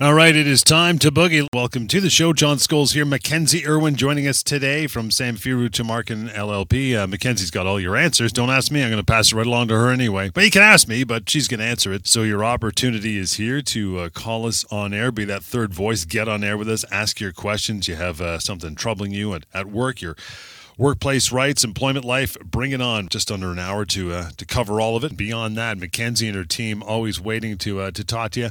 All right, it is time to boogie. Welcome to the show. John Scholes here. Mackenzie Irwin joining us today from Samfiru Tumarkin LLP. Uh, Mackenzie's got all your answers. Don't ask me. I'm going to pass it right along to her anyway. But you can ask me, but she's going to answer it. So your opportunity is here to uh, call us on air, be that third voice, get on air with us, ask your questions. You have uh, something troubling you at, at work, your workplace rights, employment life. Bring it on. Just under an hour to uh, to cover all of it. Beyond that, Mackenzie and her team always waiting to uh, to talk to you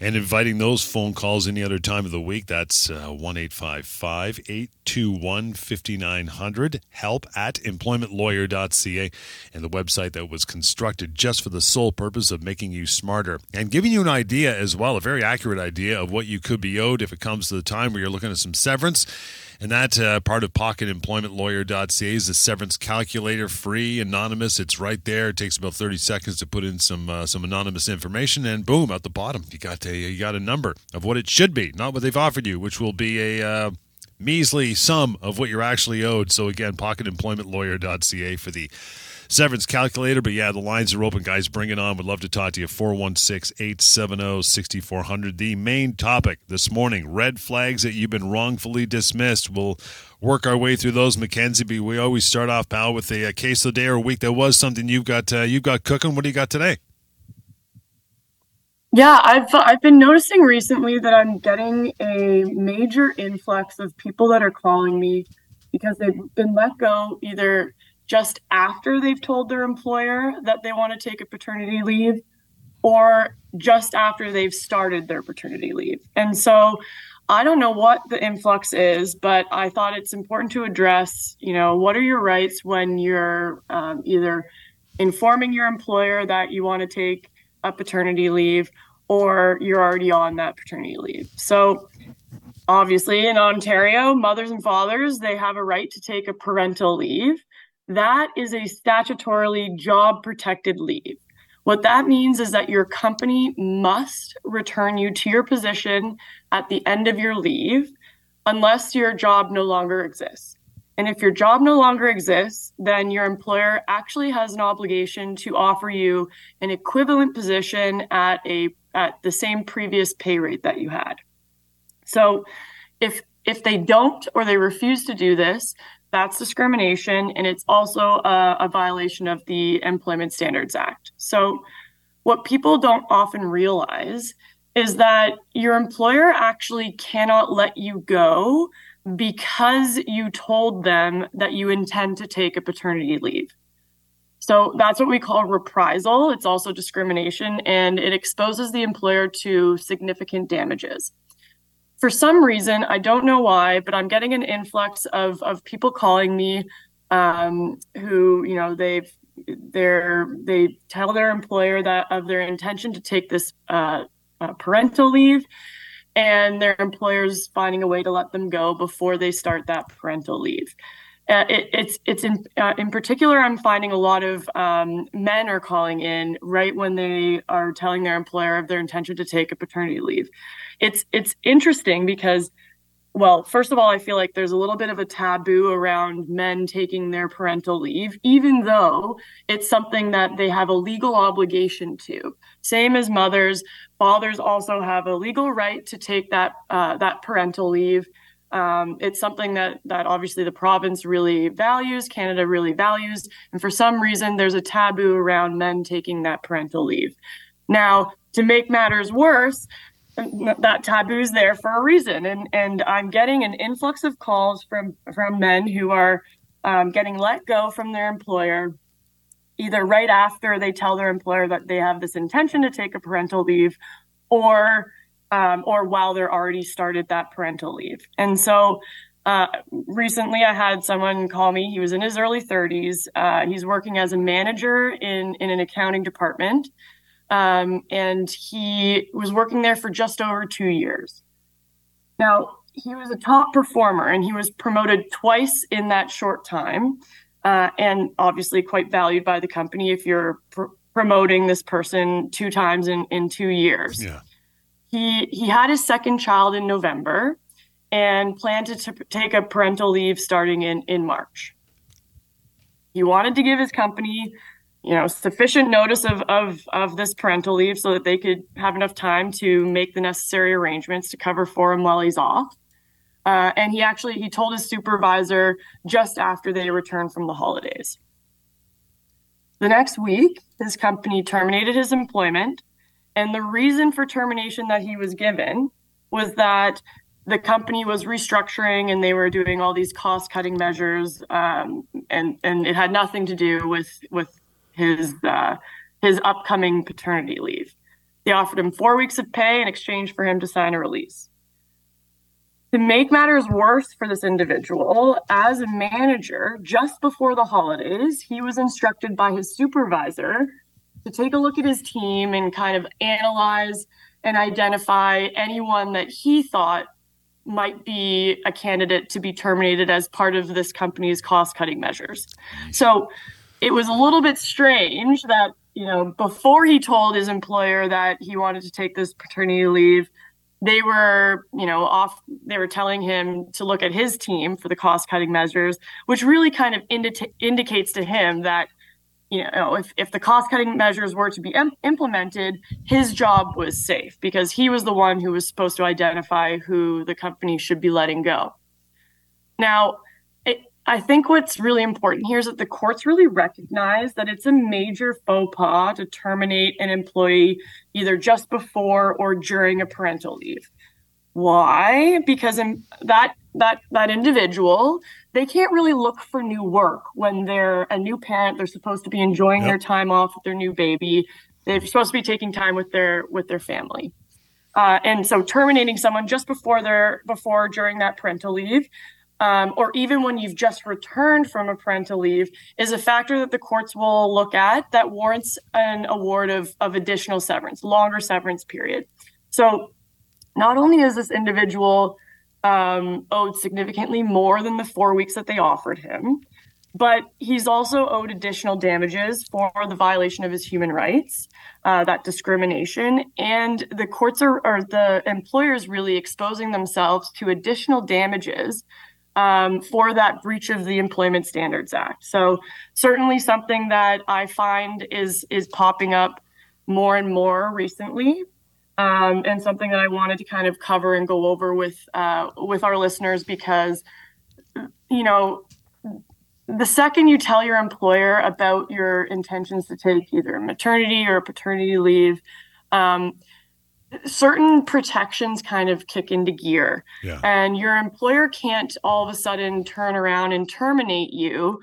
and inviting those phone calls any other time of the week. That's uh, 1 821 5900. Help at employmentlawyer.ca and the website that was constructed just for the sole purpose of making you smarter and giving you an idea as well, a very accurate idea of what you could be owed if it comes to the time where you're looking at some severance. And that uh, part of pocketemploymentlawyer.ca is the severance calculator, free, anonymous. It's right there. It takes about 30 seconds to put in some uh, some anonymous information, and boom, at the bottom you got a you got a number of what it should be, not what they've offered you, which will be a uh, measly sum of what you're actually owed. So again, pocketemploymentlawyer.ca for the severance calculator. But yeah, the lines are open, guys. Bring it on. Would love to talk to you. 416 870 6400. The main topic this morning red flags that you've been wrongfully dismissed. We'll work our way through those, Mackenzie. But we always start off, pal, with a, a case of the day or week. There was something you've got, uh, you've got cooking. What do you got today? Yeah, I've I've been noticing recently that I'm getting a major influx of people that are calling me because they've been let go either just after they've told their employer that they want to take a paternity leave or just after they've started their paternity leave. And so I don't know what the influx is, but I thought it's important to address, you know, what are your rights when you're um, either informing your employer that you want to take a paternity leave or you're already on that paternity leave. So obviously in Ontario, mothers and fathers, they have a right to take a parental leave. That is a statutorily job protected leave. What that means is that your company must return you to your position at the end of your leave unless your job no longer exists. And if your job no longer exists, then your employer actually has an obligation to offer you an equivalent position at a at the same previous pay rate that you had. So if if they don't or they refuse to do this, that's discrimination, and it's also a, a violation of the Employment Standards Act. So, what people don't often realize is that your employer actually cannot let you go because you told them that you intend to take a paternity leave. So that's what we call reprisal. It's also discrimination and it exposes the employer to significant damages for some reason, I don't know why, but I'm getting an influx of of people calling me um, who, you know, they've they're they tell their employer that of their intention to take this uh, uh, parental leave, and their employer's finding a way to let them go before they start that parental leave. Uh, it, it's it's in uh, in particular, I'm finding a lot of um, men are calling in right when they are telling their employer of their intention to take a paternity leave. It's it's interesting because, well, first of all, I feel like there's a little bit of a taboo around men taking their parental leave, even though it's something that they have a legal obligation to. Same as mothers, fathers also have a legal right to take that uh, that parental leave. Um, it's something that that obviously the province really values, Canada really values, and for some reason there's a taboo around men taking that parental leave. Now, to make matters worse, that taboo is there for a reason, and and I'm getting an influx of calls from from men who are um, getting let go from their employer, either right after they tell their employer that they have this intention to take a parental leave, or um, or while they're already started that parental leave. And so uh, recently I had someone call me. He was in his early 30s. Uh, he's working as a manager in, in an accounting department. Um, and he was working there for just over two years. Now, he was a top performer and he was promoted twice in that short time. Uh, and obviously quite valued by the company if you're pr- promoting this person two times in, in two years. Yeah. he he had his second child in November and planned to t- take a parental leave starting in in March. He wanted to give his company, you know, sufficient notice of of of this parental leave so that they could have enough time to make the necessary arrangements to cover for him while he's off. Uh, and he actually he told his supervisor just after they returned from the holidays. The next week, his company terminated his employment and the reason for termination that he was given was that the company was restructuring and they were doing all these cost cutting measures, um, and and it had nothing to do with with his uh, his upcoming paternity leave. They offered him four weeks of pay in exchange for him to sign a release. To make matters worse for this individual, as a manager, just before the holidays, he was instructed by his supervisor to take a look at his team and kind of analyze and identify anyone that he thought might be a candidate to be terminated as part of this company's cost cutting measures. So it was a little bit strange that, you know, before he told his employer that he wanted to take this paternity leave, they were, you know, off, they were telling him to look at his team for the cost cutting measures, which really kind of indi- indicates to him that you know, if, if the cost cutting measures were to be Im- implemented, his job was safe because he was the one who was supposed to identify who the company should be letting go. Now, I think what's really important here is that the courts really recognize that it's a major faux pas to terminate an employee either just before or during a parental leave. Why? Because in that that that individual they can't really look for new work when they're a new parent they're supposed to be enjoying yep. their time off with their new baby they're supposed to be taking time with their with their family uh, and so terminating someone just before their before during that parental leave um, or even when you've just returned from a parental leave is a factor that the courts will look at that warrants an award of, of additional severance longer severance period so not only is this individual um, owed significantly more than the four weeks that they offered him. But he's also owed additional damages for the violation of his human rights, uh, that discrimination, and the courts are, the employers really exposing themselves to additional damages um, for that breach of the Employment Standards Act. So certainly something that I find is is popping up more and more recently um, and something that I wanted to kind of cover and go over with uh, with our listeners because you know the second you tell your employer about your intentions to take either maternity or paternity leave um, certain protections kind of kick into gear yeah. and your employer can't all of a sudden turn around and terminate you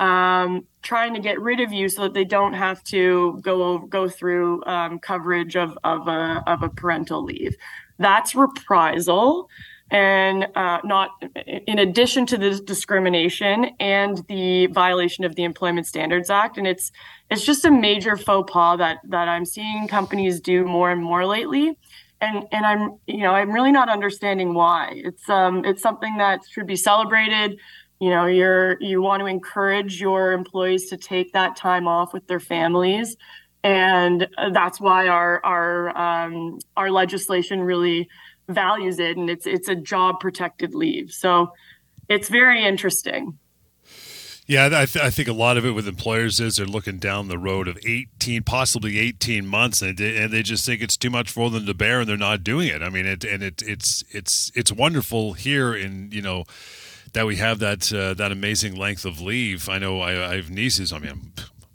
um, trying to get rid of you so that they don't have to go go through um, coverage of of a of a parental leave. That's reprisal, and uh, not in addition to the discrimination and the violation of the Employment Standards Act. And it's it's just a major faux pas that that I'm seeing companies do more and more lately. And, and I'm you know I'm really not understanding why. It's um it's something that should be celebrated you know you're you want to encourage your employees to take that time off with their families and that's why our our um, our legislation really values it and it's it's a job protected leave so it's very interesting yeah, I, th- I, think a lot of it with employers is they're looking down the road of 18, possibly 18 months, and they, and they just think it's too much for them to bear, and they're not doing it. I mean, it and it, it's it's it's wonderful here in you know that we have that uh, that amazing length of leave. I know I, I have nieces. I mean,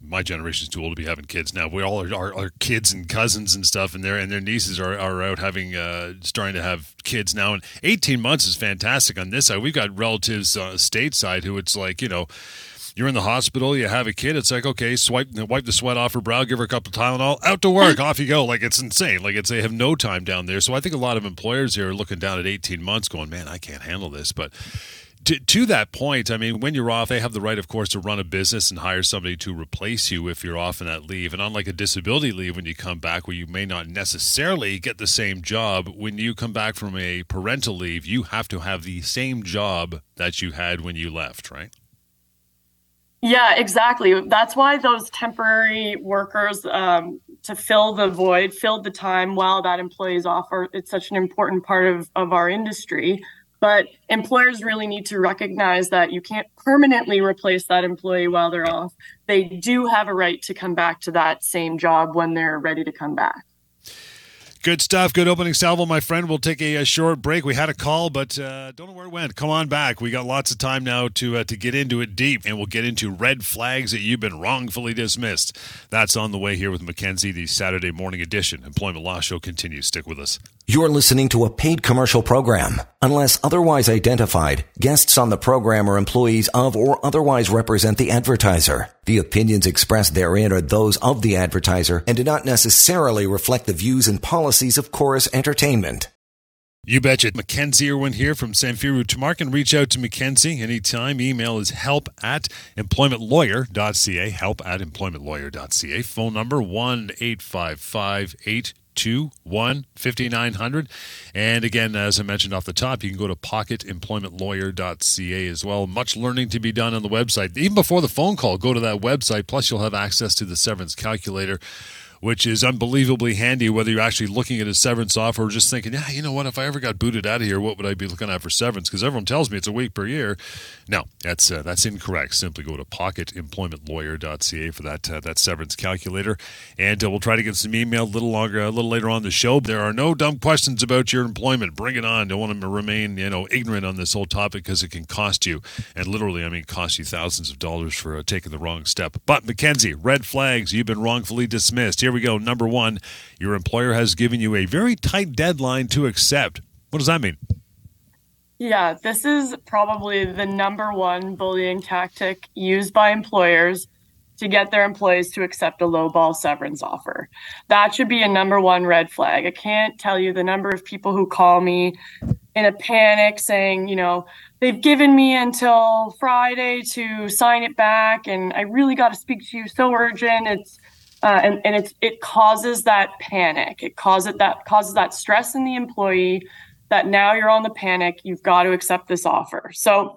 my generation's too old to be having kids now. We all are, kids and cousins and stuff, and their and their nieces are, are out having uh, starting to have kids now. And eighteen months is fantastic on this side. We've got relatives uh, stateside who it's like you know. You're in the hospital, you have a kid. It's like okay, swipe, wipe the sweat off her brow, give her a couple of Tylenol, out to work, off you go. Like it's insane. Like it's they have no time down there. So I think a lot of employers here are looking down at 18 months, going, man, I can't handle this. But to, to that point, I mean, when you're off, they have the right, of course, to run a business and hire somebody to replace you if you're off in that leave. And unlike a disability leave, when you come back, where you may not necessarily get the same job, when you come back from a parental leave, you have to have the same job that you had when you left, right? Yeah, exactly. That's why those temporary workers um, to fill the void, fill the time while that employee is off, are, it's such an important part of, of our industry. But employers really need to recognize that you can't permanently replace that employee while they're off. They do have a right to come back to that same job when they're ready to come back. Good stuff. Good opening salvo, my friend. We'll take a, a short break. We had a call, but uh, don't know where it went. Come on back. We got lots of time now to uh, to get into it deep, and we'll get into red flags that you've been wrongfully dismissed. That's on the way here with Mackenzie. The Saturday morning edition Employment Law Show continues. Stick with us. You're listening to a paid commercial program. Unless otherwise identified, guests on the program are employees of or otherwise represent the advertiser. The opinions expressed therein are those of the advertiser and do not necessarily reflect the views and policies of Chorus Entertainment. You betcha. Mackenzie Irwin here from Samfiru Tumarkin. And reach out to Mackenzie anytime. Email is help at employmentlawyer.ca. Help at employmentlawyer.ca. Phone number 1 855 821 5900. And again, as I mentioned off the top, you can go to pocketemploymentlawyer.ca as well. Much learning to be done on the website. Even before the phone call, go to that website. Plus, you'll have access to the severance calculator which is unbelievably handy whether you're actually looking at a severance offer or just thinking, yeah, you know what, if I ever got booted out of here, what would I be looking at for severance? Because everyone tells me it's a week per year. No, that's uh, that's incorrect. Simply go to pocketemploymentlawyer.ca for that uh, that severance calculator, and uh, we'll try to get some email a little longer, a little later on the show. There are no dumb questions about your employment. Bring it on. Don't want to remain you know ignorant on this whole topic because it can cost you, and literally, I mean, cost you thousands of dollars for uh, taking the wrong step. But Mackenzie, red flags. You've been wrongfully dismissed. Here we go. Number one, your employer has given you a very tight deadline to accept. What does that mean? Yeah, this is probably the number one bullying tactic used by employers to get their employees to accept a lowball severance offer. That should be a number one red flag. I can't tell you the number of people who call me in a panic saying, you know, they've given me until Friday to sign it back and I really got to speak to you so urgent. It's uh, and and it's it causes that panic. It causes that causes that stress in the employee that now you're on the panic. You've got to accept this offer. So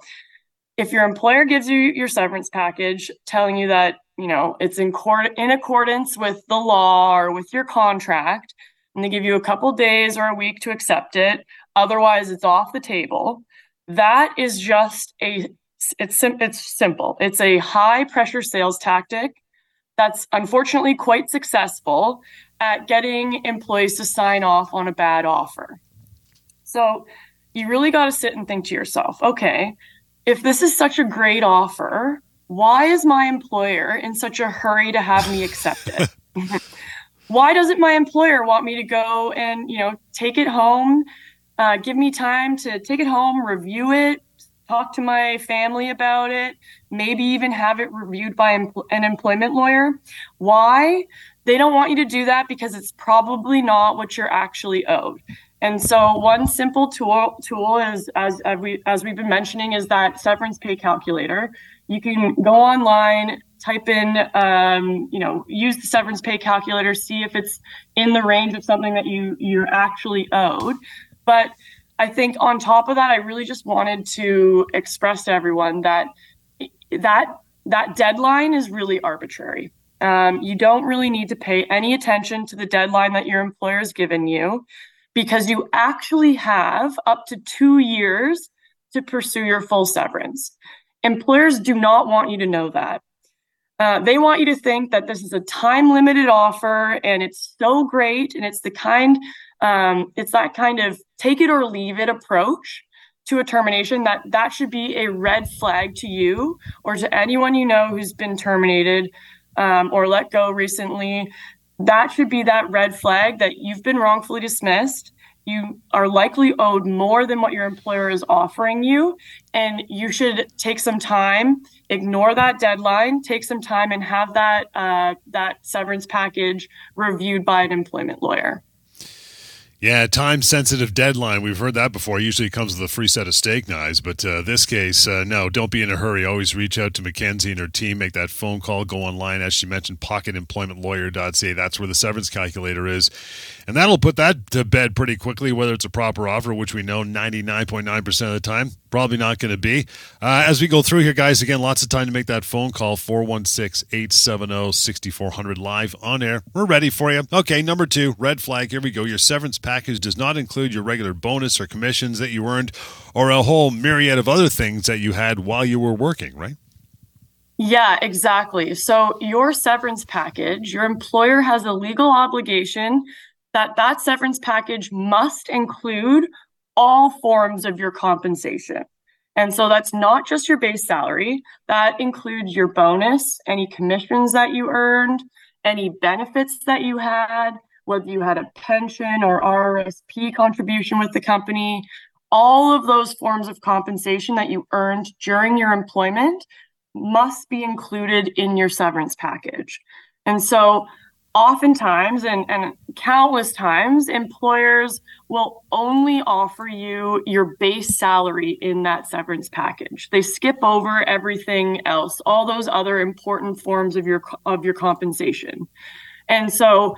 if your employer gives you your severance package, telling you that you know it's in court in accordance with the law or with your contract, and they give you a couple days or a week to accept it, otherwise it's off the table. That is just a it's it's simple. It's a high pressure sales tactic that's unfortunately quite successful at getting employees to sign off on a bad offer. So you really got to sit and think to yourself, okay, if this is such a great offer, why is my employer in such a hurry to have me accept it? why doesn't my employer want me to go and, you know, take it home, uh, give me time to take it home, review it, talk to my family about it, maybe even have it reviewed by an employment lawyer. Why? They don't want you to do that because it's probably not what you're actually owed. And so, one simple tool tool is as, we as we've been mentioning is that severance pay calculator. You can go online, type in, um, you know, use the severance pay calculator, see if it's in the range of something that you you're actually owed. But I think on top of that, I really just wanted to express to everyone that that that deadline is really arbitrary. Um, you don't really need to pay any attention to the deadline that your employer has given you because you actually have up to two years to pursue your full severance. Employers do not want you to know that. Uh, they want you to think that this is a time limited offer and it's so great and it's the kind um, it's that kind of take it or leave it approach to a termination that that should be a red flag to you or to anyone you know who's been terminated um, or let go recently. That should be that red flag that you've been wrongfully dismissed. You are likely owed more than what your employer is offering you and you should take some time ignore that deadline take some time and have that uh, that severance package reviewed by an employment lawyer yeah, time sensitive deadline. We've heard that before. Usually it comes with a free set of steak knives, but uh, this case, uh, no, don't be in a hurry. Always reach out to Mackenzie and her team. Make that phone call. Go online, as she mentioned, pocketemploymentlawyer.ca. That's where the severance calculator is. And that'll put that to bed pretty quickly, whether it's a proper offer, which we know 99.9% of the time, probably not going to be. Uh, as we go through here, guys, again, lots of time to make that phone call 416 870 6400 live on air. We're ready for you. Okay, number two, red flag. Here we go. Your severance package does not include your regular bonus or commissions that you earned or a whole myriad of other things that you had while you were working, right? Yeah, exactly. So your severance package, your employer has a legal obligation that that severance package must include all forms of your compensation. And so that's not just your base salary, that includes your bonus, any commissions that you earned, any benefits that you had, whether you had a pension or RRSP contribution with the company, all of those forms of compensation that you earned during your employment must be included in your severance package. And so oftentimes and, and countless times employers will only offer you your base salary in that severance package. They skip over everything else all those other important forms of your of your compensation. And so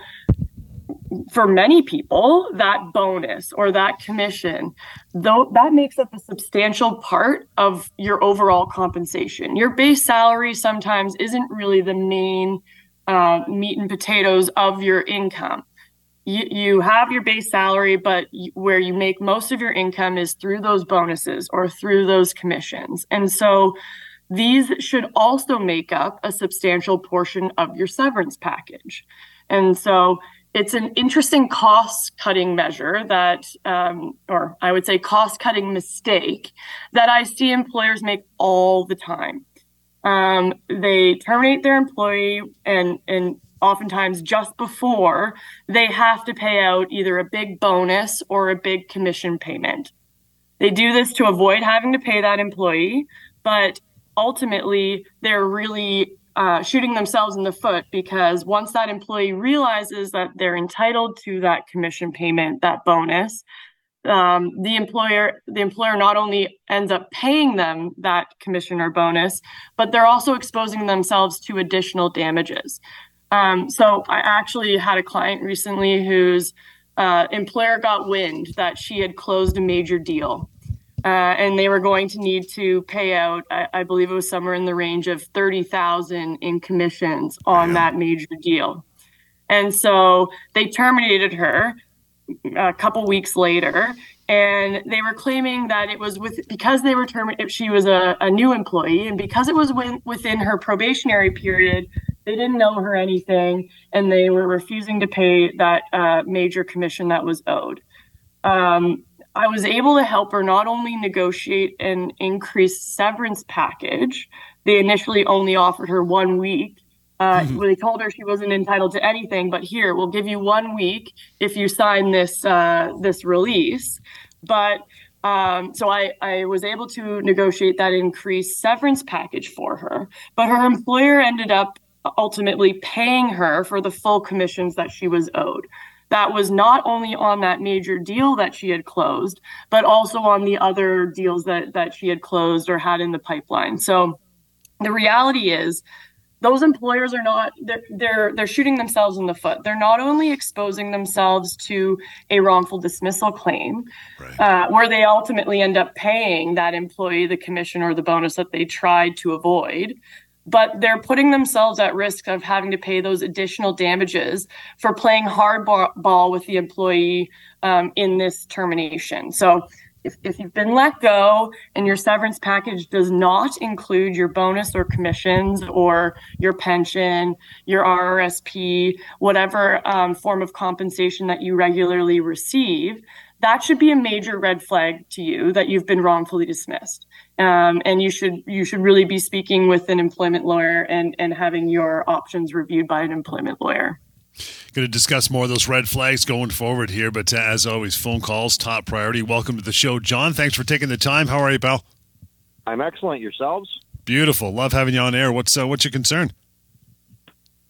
for many people that bonus or that commission though that makes up a substantial part of your overall compensation. Your base salary sometimes isn't really the main uh, meat and potatoes of your income. You, you have your base salary but where you make most of your income is through those bonuses or through those commissions. And so these should also make up a substantial portion of your severance package. And so it's an interesting cost cutting measure that, um, or I would say cost cutting mistake that I see employers make all the time. Um, they terminate their employee and, and oftentimes just before they have to pay out either a big bonus or a big commission payment. They do this to avoid having to pay that employee, but ultimately they're really uh, shooting themselves in the foot because once that employee realizes that they're entitled to that commission payment, that bonus, um, the employer the employer not only ends up paying them that commission or bonus, but they're also exposing themselves to additional damages. Um, so I actually had a client recently whose uh, employer got wind that she had closed a major deal uh, and they were going to need to pay out, I, I, believe it was somewhere in the range of thirty thousand in commissions on that major deal, and so they terminated her a couple weeks later, and they were claiming that it was with because they were terminated. She was a, a new employee, and because it was within her probationary period, they didn't know her anything, and they were refusing to pay that uh, major commission that was owed. Um, I was able to help her not only negotiate an increased severance package, they initially only offered her one week. Uh, mm-hmm. They told her she wasn't entitled to anything, but here we'll give you one week if you sign this uh, this release. But um, so I, I was able to negotiate that increased severance package for her. But her employer ended up ultimately paying her for the full commissions that she was owed that was not only on that major deal that she had closed, but also on the other deals that, that she had closed or had in the pipeline. So the reality is, those employers are not they're, they're they're shooting themselves in the foot they're not only exposing themselves to a wrongful dismissal claim right. uh, where they ultimately end up paying that employee the commission or the bonus that they tried to avoid but they're putting themselves at risk of having to pay those additional damages for playing hardball with the employee um, in this termination. So, if, if you've been let go and your severance package does not include your bonus or commissions or your pension, your RRSP, whatever um, form of compensation that you regularly receive, that should be a major red flag to you that you've been wrongfully dismissed. Um, and you should you should really be speaking with an employment lawyer and and having your options reviewed by an employment lawyer. Going to discuss more of those red flags going forward here, but uh, as always, phone calls top priority. Welcome to the show, John. Thanks for taking the time. How are you, pal? I'm excellent. Yourselves? Beautiful. Love having you on air. What's uh, what's your concern?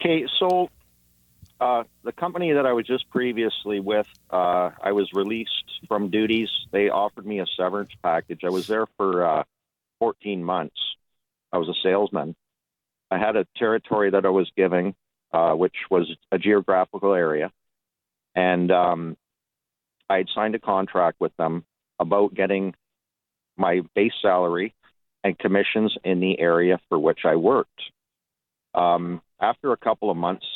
Okay, so uh, the company that I was just previously with, uh, I was released from duties. They offered me a severance package. I was there for uh, 14 months. I was a salesman. I had a territory that I was giving, uh, which was a geographical area. and um, I had signed a contract with them about getting my base salary and commissions in the area for which I worked. Um, after a couple of months,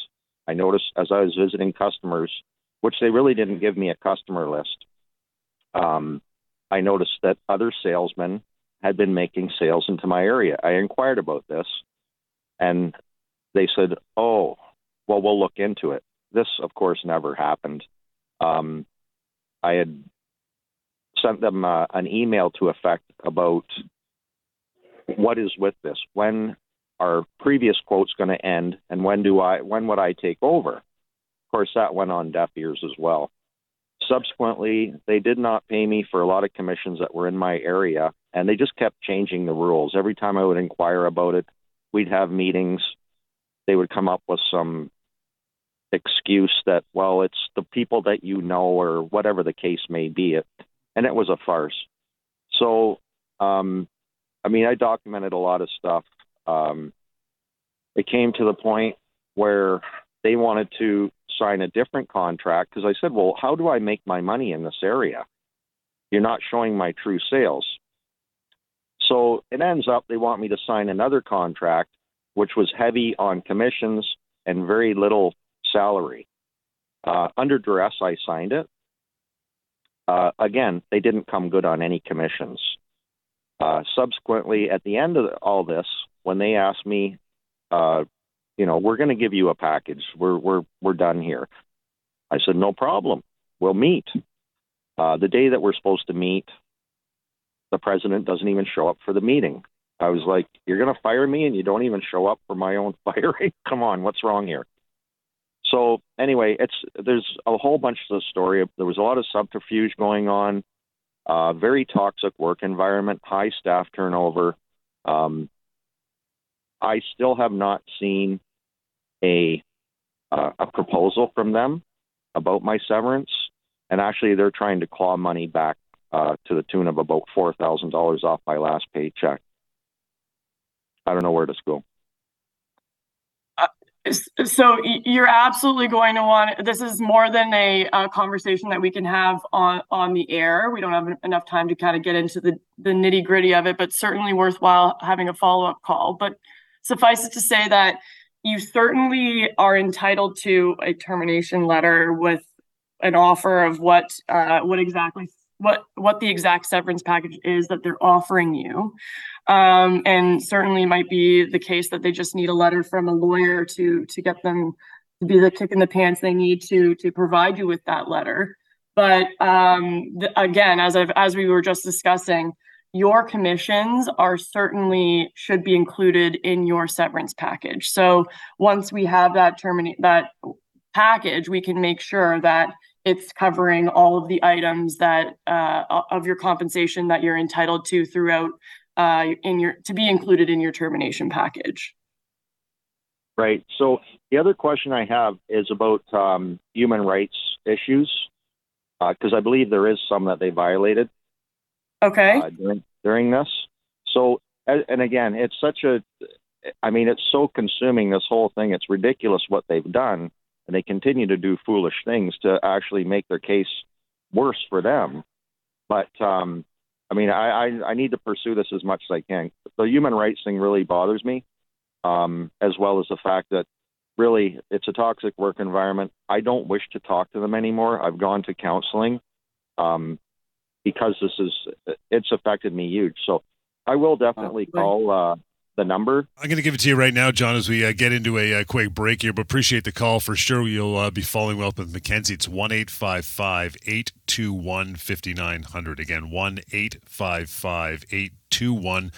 I noticed as I was visiting customers, which they really didn't give me a customer list. Um, I noticed that other salesmen had been making sales into my area. I inquired about this, and they said, "Oh, well, we'll look into it." This, of course, never happened. Um, I had sent them uh, an email to effect about what is with this. When are previous quotes going to end, and when do I? When would I take over? Of course, that went on deaf ears as well. Subsequently, they did not pay me for a lot of commissions that were in my area, and they just kept changing the rules. Every time I would inquire about it, we'd have meetings. They would come up with some excuse that, well, it's the people that you know, or whatever the case may be. It, and it was a farce. So, um, I mean, I documented a lot of stuff. Um, it came to the point where they wanted to sign a different contract because I said, well, how do I make my money in this area? You're not showing my true sales. So it ends up they want me to sign another contract, which was heavy on commissions and very little salary. Uh, under duress, I signed it. Uh, again, they didn't come good on any commissions. Uh, subsequently, at the end of all this, when they asked me, uh, you know, we're going to give you a package. We're we're we're done here. I said, no problem. We'll meet. Uh, the day that we're supposed to meet, the president doesn't even show up for the meeting. I was like, you're going to fire me and you don't even show up for my own firing? Come on, what's wrong here? So anyway, it's there's a whole bunch of the story. There was a lot of subterfuge going on, uh, very toxic work environment, high staff turnover. Um, I still have not seen a uh, a proposal from them about my severance, and actually they're trying to claw money back uh, to the tune of about four thousand dollars off my last paycheck. I don't know where to go. So you're absolutely going to want. This is more than a, a, conversation that we can have on on the air. We don't have enough time to kind of get into the the nitty gritty of it, but certainly worthwhile having a follow up call. But suffice it to say that you certainly are entitled to a termination letter with an offer of what uh, what exactly what what the exact severance package is that they're offering you. Um, and certainly might be the case that they just need a letter from a lawyer to to get them to be the kick in the pants they need to to provide you with that letter. But um, again as I've, as we were just discussing your commissions are certainly should be included in your severance package. So once we have that terminate that package we can make sure that it's covering all of the items that uh, of your compensation that you're entitled to throughout uh, in your to be included in your termination package. Right. So the other question I have is about um, human rights issues because uh, I believe there is some that they violated. Okay. Uh, during, during this. So and again, it's such a I mean, it's so consuming this whole thing. It's ridiculous what they've done and they continue to do foolish things to actually make their case worse for them. But um, I mean, I, I, I need to pursue this as much as I can. The human rights thing really bothers me, um, as well as the fact that really it's a toxic work environment. I don't wish to talk to them anymore. I've gone to counseling um, because this is it's affected me huge. So I will definitely call uh, the number. I'm going to give it to you right now, John, as we uh, get into a, a, quick break here, but appreciate the call for sure. You'll uh, be following up with Mackenzie. It's 1 821 5900. Again, 1 821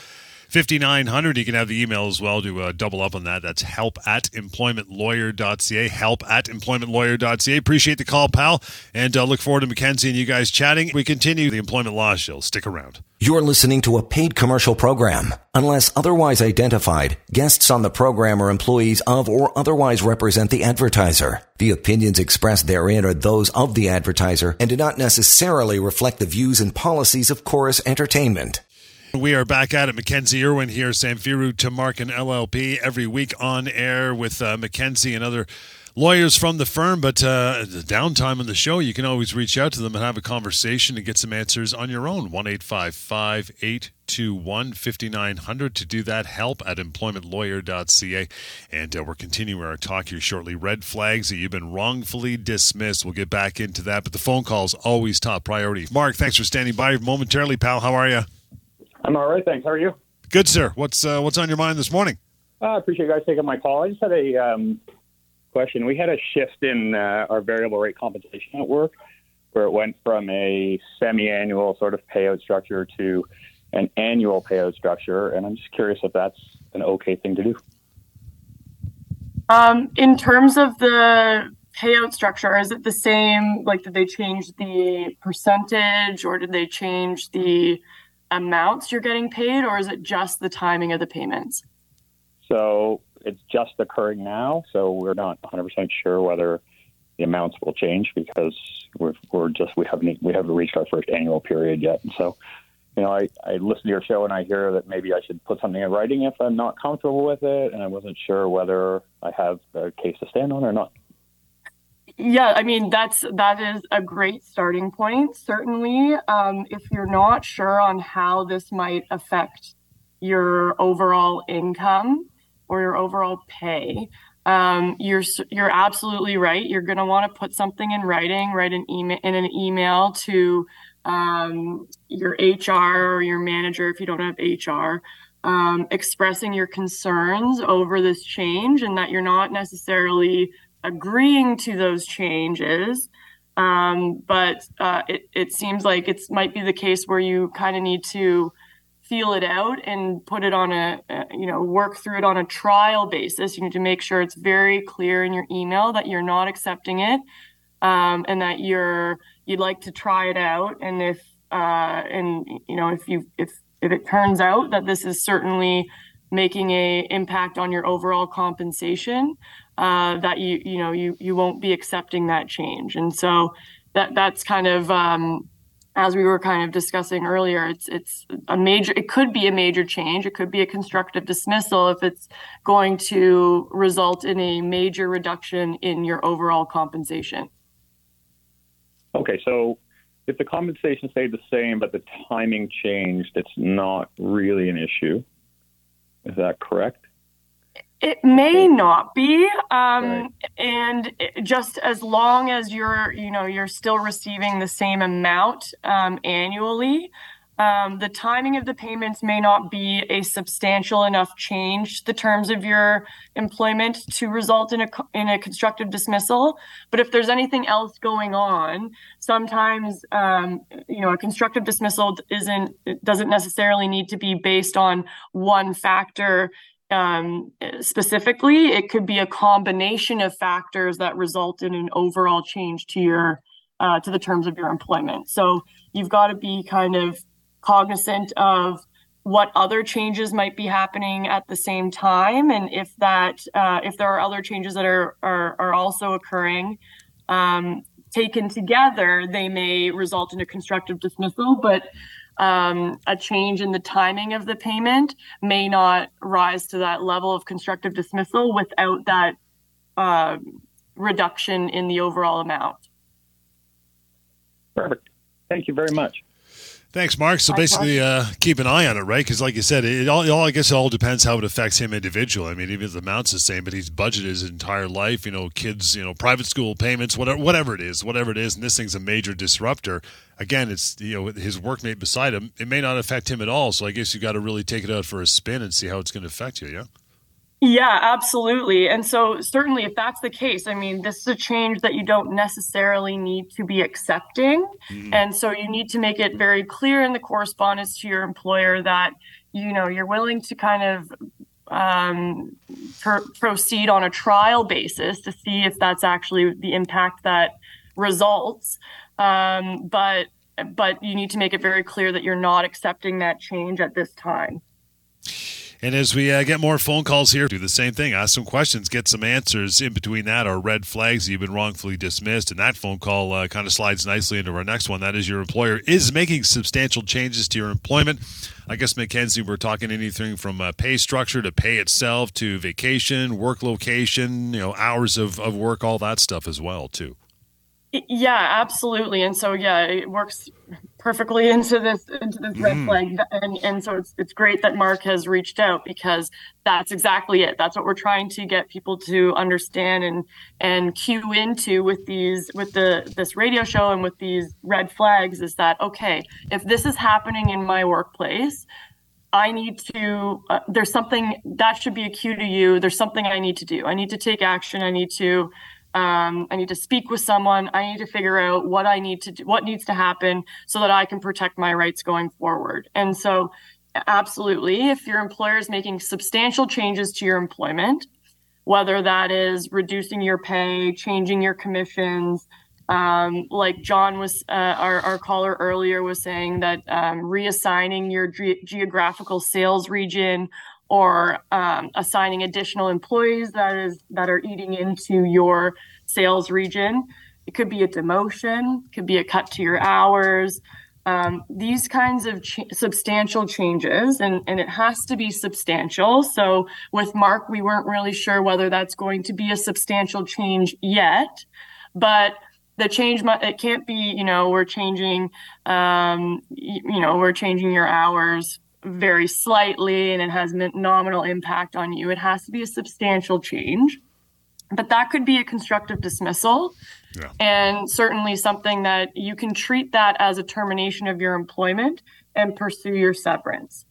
5900 you can have the email as well to uh, double up on that. That's help at employmentlawyer.ca help at employmentlawyer.ca appreciate the call pal and uh, look forward to mackenzie and you guys chatting. We continue the employment law show. Stick around. You're listening to a paid commercial program. Unless otherwise identified, guests on the program are employees of or otherwise represent the advertiser. The opinions expressed therein are those of the advertiser and do not necessarily reflect the views and policies of Chorus Entertainment. We are back at it. Mackenzie Irwin here, Samfiru Tumarkin LLP, every week on air with uh, Mackenzie and other lawyers from the firm, but uh, the downtime on the show, you can always reach out to them and have a conversation and get some answers on your own. 1 821 5900 to do that. Help at employmentlawyer.ca. And uh, we're continuing our talk here shortly. Red flags that you've been wrongfully dismissed. We'll get back into that, but the phone call's always top priority. Mark, thanks for standing by momentarily, pal. How are you? I'm all right, thanks. How are you? Good, sir. What's uh, what's on your mind this morning? Uh, I appreciate you guys taking my call. I just had a um, question. We had a shift in uh, our variable rate compensation at work, where it went from a semi-annual sort of payout structure to an annual payout structure, and I'm just curious if that's an okay thing to do. Um, in terms of the payout structure, is it the same? Like, did they change the percentage, or did they change the amounts you're getting paid, or is it just the timing of the payments? So it's just occurring now. So we're not 100% sure whether the amounts will change because we're, we're just we haven't we haven't reached our first annual period yet. And so, you know, I, I listen to your show and I hear that maybe I should put something in writing if I'm not comfortable with it, and I wasn't sure whether I have a case to stand on or not. Yeah, I mean that's that is a great starting point. Certainly, um, if you're not sure on how this might affect your overall income, or your overall pay, um, you're you're absolutely right. You're going to want to put something in writing, write an email in an email to um, your HR or your manager if you don't have HR, um, expressing your concerns over this change and that you're not necessarily agreeing to those changes. Um, but uh, it, it seems like it might be the case where you kind of need to feel it out and put it on a, you know work through it on a trial basis you need to make sure it's very clear in your email that you're not accepting it um, and that you're you'd like to try it out and if uh, and you know if you if if it turns out that this is certainly making a impact on your overall compensation uh, that you you know you you won't be accepting that change and so that that's kind of um, as we were kind of discussing earlier, it's it's a major. It could be a major change. It could be a constructive dismissal if it's going to result in a major reduction in your overall compensation. Okay, so if the compensation stayed the same but the timing changed, it's not really an issue. Is that correct? It may not be, um, right. and just as long as you're, you know, you're still receiving the same amount um, annually, um, the timing of the payments may not be a substantial enough change to the terms of your employment to result in a in a constructive dismissal. But if there's anything else going on, sometimes um, you know a constructive dismissal isn't doesn't necessarily need to be based on one factor um, specifically, it could be a combination of factors that result in an overall change to your uh, to the terms of your employment. So you've got to be kind of cognizant of what other changes might be happening at the same time, and if that uh, if there are other changes that are are, are also occurring. Um, taken together, they may result in a constructive dismissal, but um, a change in the timing of the payment may not rise to that level of constructive dismissal without that uh, reduction in the overall amount. Perfect. Thank you very much. Thanks, Mark. So basically, uh, keep an eye on it, right? Because, like you said, it all, all, I guess it all depends how it affects him individually. I mean, even if the amount's the same, but he's budgeted his entire life, you know, kids, you know, private school payments, whatever, whatever it is, whatever it is, and this thing's a major disruptor. Again, it's you know his workmate beside him. It may not affect him at all. So I guess you got to really take it out for a spin and see how it's going to affect you. Yeah. Yeah, absolutely. And so, certainly, if that's the case, I mean, this is a change that you don't necessarily need to be accepting. Mm-hmm. And so, you need to make it very clear in the correspondence to your employer that, you know, you're willing to kind of um, proceed on a trial basis to see if that's actually the impact that results. Um, but but you need to make it very clear that you're not accepting that change at this time. And as we uh, get more phone calls here, do the same thing. Ask some questions, get some answers. In between that are red flags you've been wrongfully dismissed. And that phone call uh, kind of slides nicely into our next one. That is your employer is making substantial changes to your employment. I guess, Mackenzie, we're talking anything from uh, pay structure to pay itself to vacation, work location, you know, hours of, of work, all that stuff as well, too. Yeah, absolutely. And so yeah, it works perfectly into this into this red mm. flag. And and so it's it's great that Mark has reached out because that's exactly it. That's what we're trying to get people to understand and and cue into with these with the this radio show and with these red flags is that okay, if this is happening in my workplace, I need to, uh, there's something that should be a cue to you. There's something I need to do. I need to take action. I need to um, I need to speak with someone. I need to figure out what I need to do, what needs to happen so that I can protect my rights going forward. And so, absolutely, if your employer is making substantial changes to your employment, whether that is reducing your pay, changing your commissions, um, like John was, uh, our, our caller earlier was saying that um, reassigning your ge- geographical sales region or um, assigning additional employees that is that are eating into your sales region. It could be a demotion, could be a cut to your hours. Um, these kinds of ch- substantial changes, and, and it has to be substantial. So with Mark, we weren't really sure whether that's going to be a substantial change yet, but the change it can't be you know we're changing um, you know we're changing your hours very slightly and it has nominal impact on you. It has to be a substantial change. But that could be a constructive dismissal. Yeah. And certainly something that you can treat that as a termination of your employment and pursue your severance.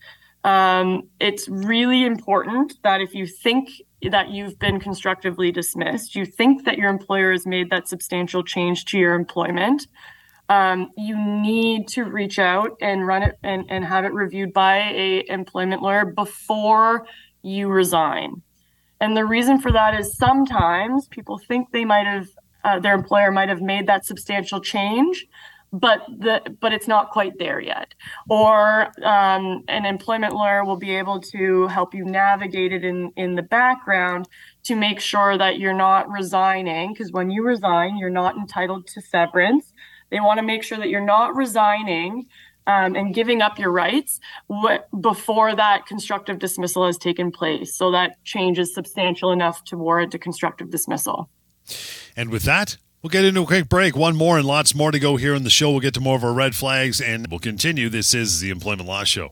Um, it's really important that if you think that you've been constructively dismissed, you think that your employer has made that substantial change to your employment, um, you need to reach out and run it and, and have it reviewed by a employment lawyer before you resign. And the reason for that is sometimes people think they might have uh, their employer might have made that substantial change, but the but it's not quite there yet. Or um, an employment lawyer will be able to help you navigate it in in the background to make sure that you're not resigning because when you resign, you're not entitled to severance they want to make sure that you're not resigning um, and giving up your rights before that constructive dismissal has taken place. So that change is substantial enough to warrant a constructive dismissal. And with that, We'll get into a quick break. One more and lots more to go here in the show. We'll get to more of our red flags and we'll continue. This is the Employment Law Show.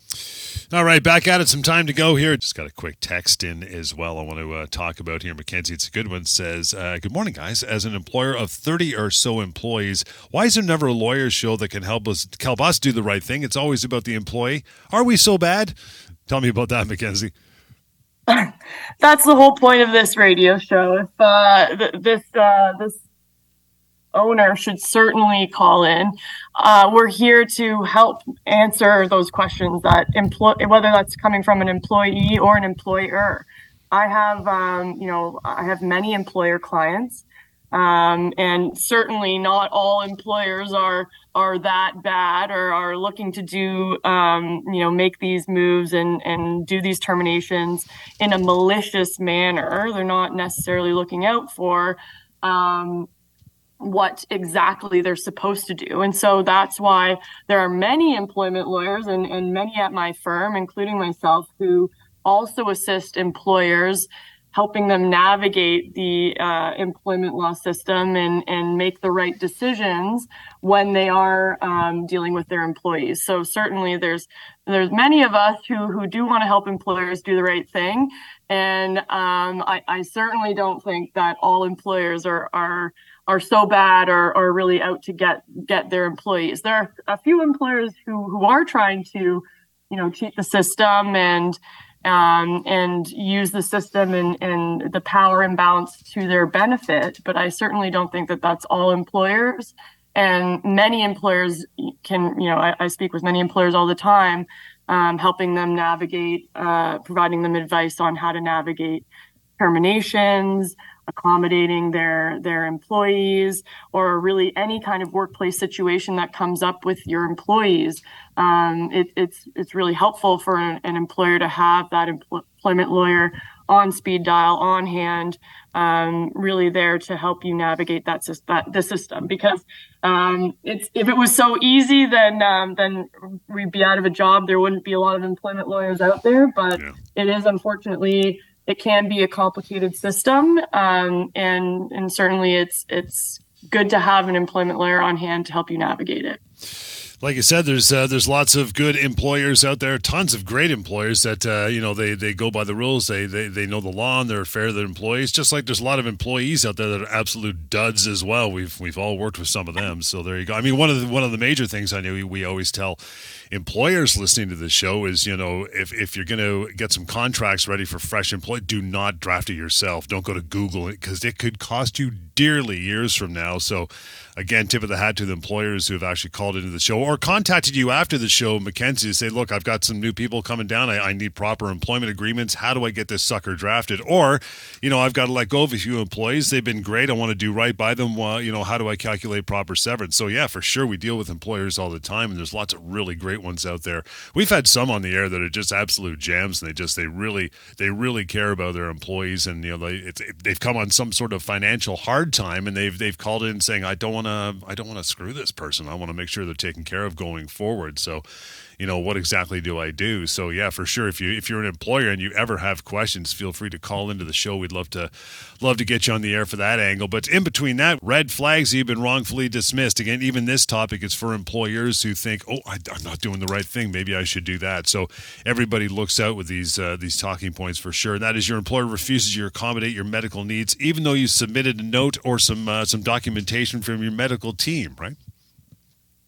All right, back at it. Some time to go here. Just got a quick text in as well. I want to uh, talk about here. Mackenzie, it's a good one. Says, uh, "Good morning, guys. As an employer of thirty or so employees, why is there never a lawyer show that can help us help us do the right thing? It's always about the employee. Are we so bad? Tell me about that, Mackenzie." That's the whole point of this radio show. If uh, th- this uh, this owner should certainly call in. Uh, we're here to help answer those questions that employ whether that's coming from an employee or an employer. I have, um, you know, I have many employer clients, um, and certainly not all employers are are that bad or are looking to do, um, you know, make these moves and and do these terminations in a malicious manner. They're not necessarily looking out for um, what exactly they're supposed to do. And so that's why there are many employment lawyers and, and many at my firm, including myself, who also assist employers helping them navigate the uh, employment law system and, and make the right decisions when they are um, dealing with their employees. So certainly there's there's many of us who who do want to help employers do the right thing, and um, I, I certainly don't think that all employers are are are so bad or are really out to get get their employees. There are a few employers who who are trying to, you know, cheat the system and um, and use the system and, and the power imbalance to their benefit. But I certainly don't think that that's all employers. And many employers can, you know, I, I speak with many employers all the time um, helping them navigate, uh, providing them advice on how to navigate terminations, accommodating their their employees, or really any kind of workplace situation that comes up with your employees. Um, it, it's it's really helpful for an, an employer to have that employment lawyer on speed dial on hand um, really there to help you navigate that, that the system because um, it's if it was so easy then um, then we'd be out of a job there wouldn't be a lot of employment lawyers out there but yeah. it is unfortunately it can be a complicated system um, and and certainly it's it's good to have an employment lawyer on hand to help you navigate it like I said, there's uh, there's lots of good employers out there, tons of great employers that uh, you know they, they go by the rules, they, they they know the law, and they're fair to their employees. Just like there's a lot of employees out there that are absolute duds as well. We've we've all worked with some of them, so there you go. I mean, one of the one of the major things I know we, we always tell employers listening to the show is you know if, if you're going to get some contracts ready for fresh employee do not draft it yourself. Don't go to google it because it could cost you dearly years from now. So again tip of the hat to the employers who have actually called into the show or contacted you after the show mackenzie to say look i've got some new people coming down. I, I need proper employment agreements. How do i get this sucker drafted? Or you know i've got to let go of a few employees. They've been great. I want to do right by them. You know how do i calculate proper severance? So yeah for sure we deal with employers all the time and there's lots of really great great ones out there. We've had some on the air that are just absolute gems, and they just they really they really care about their employees, and you know they they've come on some sort of financial hard time, and they've they've called in saying I don't want to I don't want to screw this person. I want to make sure they're taken care of going forward. So you know what exactly do I do? So yeah, for sure. If you if you're an employer and you ever have questions, feel free to call into the show. We'd love to love to get you on the air for that angle. But in between that, red flags you've been wrongfully dismissed. Again, even this topic is for employers who think, oh, I, am not doing the right thing. Maybe I should do that. So everybody looks out with these uh, these talking points for sure. And that is, your employer refuses you accommodate your medical needs, even though you submitted a note or some uh, some documentation from your medical team, right?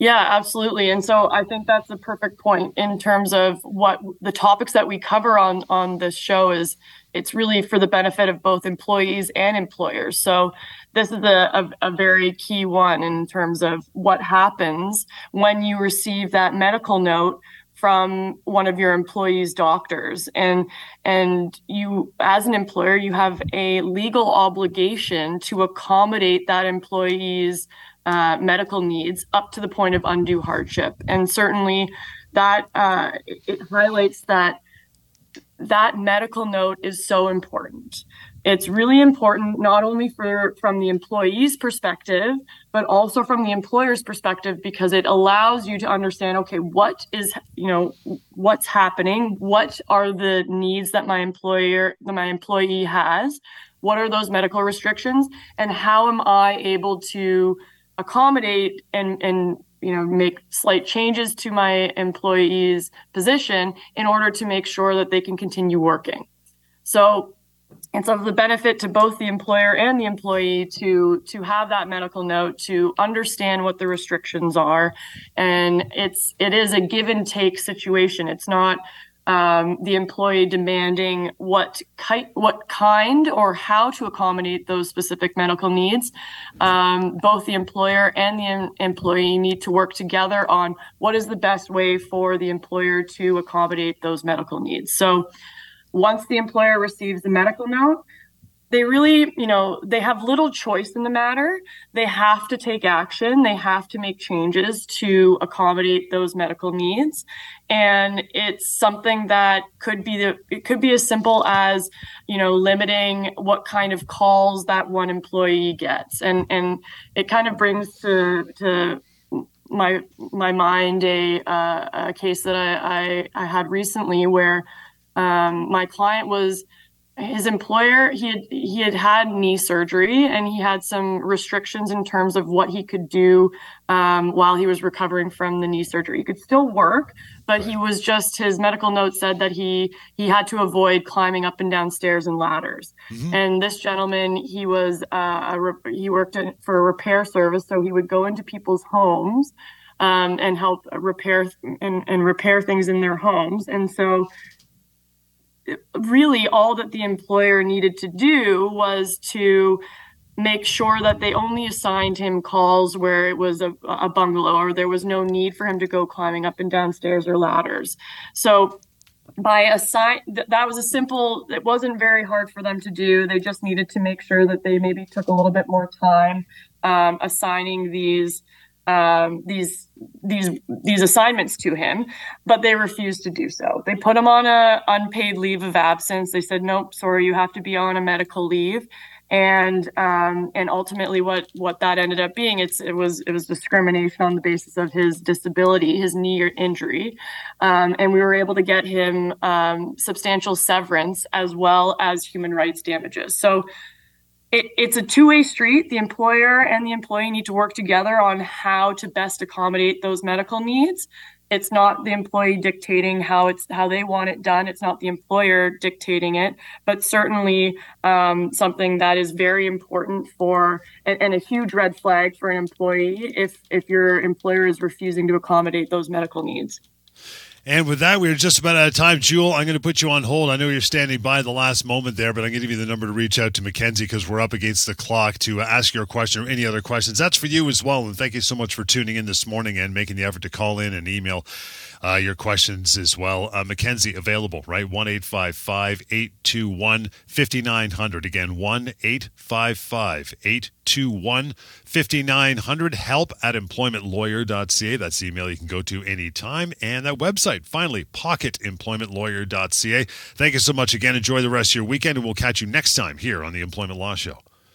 Yeah, absolutely. And so I think that's a perfect point in terms of what the topics that we cover on on this show is it's really for the benefit of both employees and employers. So this is a, a, a, very key one in terms of what happens when you receive that medical note from one of your employees' doctors. And and you as an employer, you have a legal obligation to accommodate that employee's uh, medical needs up to the point of undue hardship. And certainly that uh, it highlights that that medical note is so important. It's really important not only for from the employee's perspective, but also from the employer's perspective because it allows you to understand okay, what is you know what's happening, what are the needs that my employer that my employee has, what are those medical restrictions, and how am I able to accommodate and and you know make slight changes to my employee's position in order to make sure that they can continue working. So it's of the benefit to both the employer and the employee to to have that medical note to understand what the restrictions are. And it's it is a give and take situation. It's not um, the employee demanding what ki- what kind or how to accommodate those specific medical needs. Um, both the employer and the em- employee need to work together on what is the best way for the employer to accommodate those medical needs. So, once the employer receives the medical note, they really, you know, they have little choice in the matter. They have to take action. They have to make changes to accommodate those medical needs. And it's something that could be the, it could be as simple as, you know, limiting what kind of calls that one employee gets. And, and it kind of brings to, to, my my mind a uh, a case that I, I, I had recently where um, my client was his employer he had he had had knee surgery and he had some restrictions in terms of what he could do um, while he was recovering from the knee surgery. He could still work but he was just his medical note said that he he had to avoid climbing up and down stairs and ladders. Mm-hmm. and this gentleman he was uh, a, he worked in, for a repair service so he would go into people's homes um, and help repair and, and repair things in their homes. And so really all that the employer needed to do was to make sure that they only assigned him calls where it was a, a bungalow or there was no need for him to go climbing up and down stairs or ladders. So by assign th- that was a simple it wasn't very hard for them to do they just needed to make sure that they maybe took a little bit more time um, assigning these um, these these these assignments to him, but they refused to do so. They put him on a unpaid leave of absence. They said, "Nope, sorry, you have to be on a medical leave." and um, and ultimately what what that ended up being it's it was it was discrimination on the basis of his disability his knee injury um, and we were able to get him um, substantial severance as well as human rights damages so it, it's a two-way street. The employer and the employee need to work together on how to best accommodate those medical needs. It's not the employee dictating how it's how they want it done. It's not the employer dictating it. But certainly um, something that is very important for and, and, a huge red flag for an employee if if your employer is refusing to accommodate those medical needs and with that, we're just about out of time. Jewel, I'm going to put you on hold. I know you're standing by the last moment there, but I'm going to give you the number to reach out to Mackenzie because we're up against the clock to ask your question or any other questions. That's for you as well. And thank you so much for tuning in this morning and making the effort to call in and email uh, your questions as well. Uh, Mackenzie, available, right? 1 821 5900. Again, 1 821 5900. Help at employmentlawyer.ca. That's the email you can go to anytime. And that website, finally, pocketemploymentlawyer.ca. Thank you so much again. Enjoy the rest of your weekend, and we'll catch you next time here on the Employment Law Show.